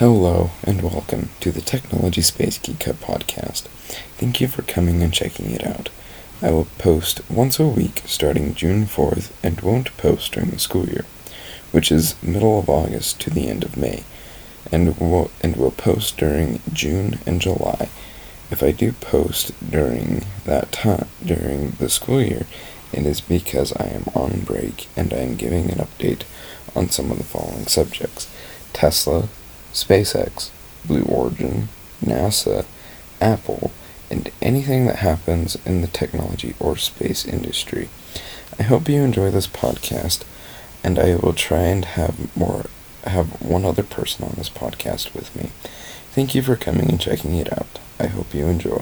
Hello and welcome to the Technology Space Geek Hub podcast. Thank you for coming and checking it out. I will post once a week starting June 4th and won't post during the school year, which is middle of August to the end of May, and will and will post during June and July. If I do post during that time during the school year, it is because I am on break and I am giving an update on some of the following subjects. Tesla, SpaceX, Blue Origin, NASA, Apple, and anything that happens in the technology or space industry. I hope you enjoy this podcast, and I will try and have more have one other person on this podcast with me. Thank you for coming and checking it out. I hope you enjoy.